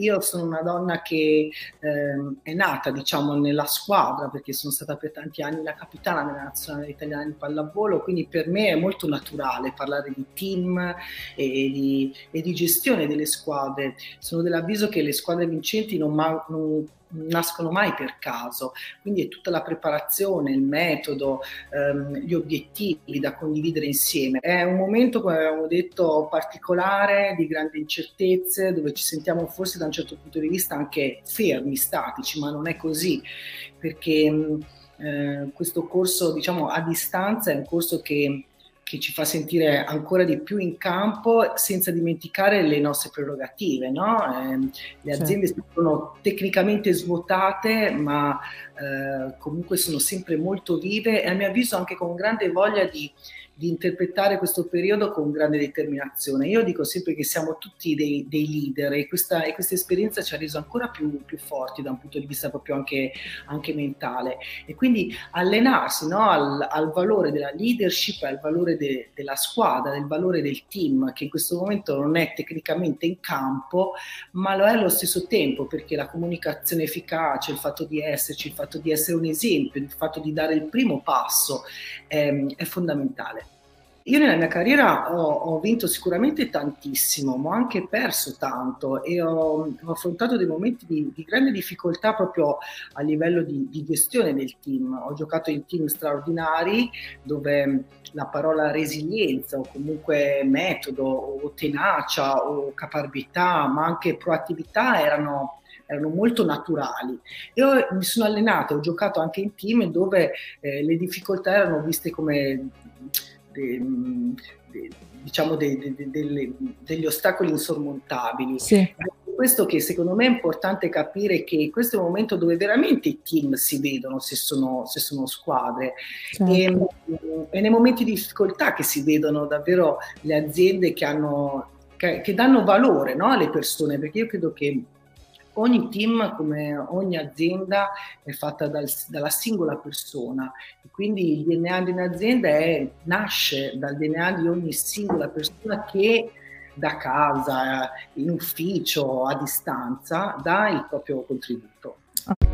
io sono una donna che eh, è nata, diciamo, nella squadra perché sono stata per tanti anni la capitana della nazionale italiana di pallavolo, quindi per me è molto naturale parlare di team e di, e di gestione delle squadre. Sono dell'avviso che le squadre vincenti non, ma, non nascono mai per caso, quindi è tutta la preparazione, il metodo, ehm, gli obiettivi da condividere insieme. È un momento, come avevamo detto, particolare, di grandi incertezze, dove ci sentiamo forse da un certo punto di vista anche fermi, statici, ma non è così, perché eh, questo corso, diciamo, a distanza è un corso che che ci fa sentire ancora di più in campo senza dimenticare le nostre prerogative. No? Eh, le aziende certo. sono tecnicamente svuotate, ma eh, comunque sono sempre molto vive e a mio avviso anche con grande voglia di di interpretare questo periodo con grande determinazione. Io dico sempre che siamo tutti dei, dei leader e questa, e questa, esperienza ci ha reso ancora più, più, forti da un punto di vista proprio anche, anche mentale. E quindi allenarsi no, al, al, valore della leadership, al valore de, della squadra, del valore del team, che in questo momento non è tecnicamente in campo, ma lo è allo stesso tempo, perché la comunicazione efficace, il fatto di esserci, il fatto di essere un esempio, il fatto di dare il primo passo è, è fondamentale. Io nella mia carriera ho, ho, vinto sicuramente tantissimo, ma ho anche perso tanto e ho, ho affrontato dei momenti di, di, grande difficoltà proprio a livello di, di, gestione del team. Ho giocato in team straordinari dove la parola resilienza o comunque metodo o tenacia o caparbietà, ma anche proattività erano erano molto naturali. Io mi sono allenato, ho giocato anche in team dove eh, le difficoltà erano viste come de, de, diciamo de, delle, degli ostacoli insormontabili. Sì. Questo che secondo me è importante capire che questo è un momento dove veramente i team si vedono se sono, se sono squadre certo. e, e, nei momenti di difficoltà che si vedono davvero le aziende che, hanno, che danno valore no, alle persone, perché io credo che ogni team, come ogni azienda, è fatta dal, dalla singola persona. Quindi il DNA di un'azienda è, nasce dal DNA di ogni singola persona che da casa, in ufficio, a distanza, dà il proprio contributo. Okay.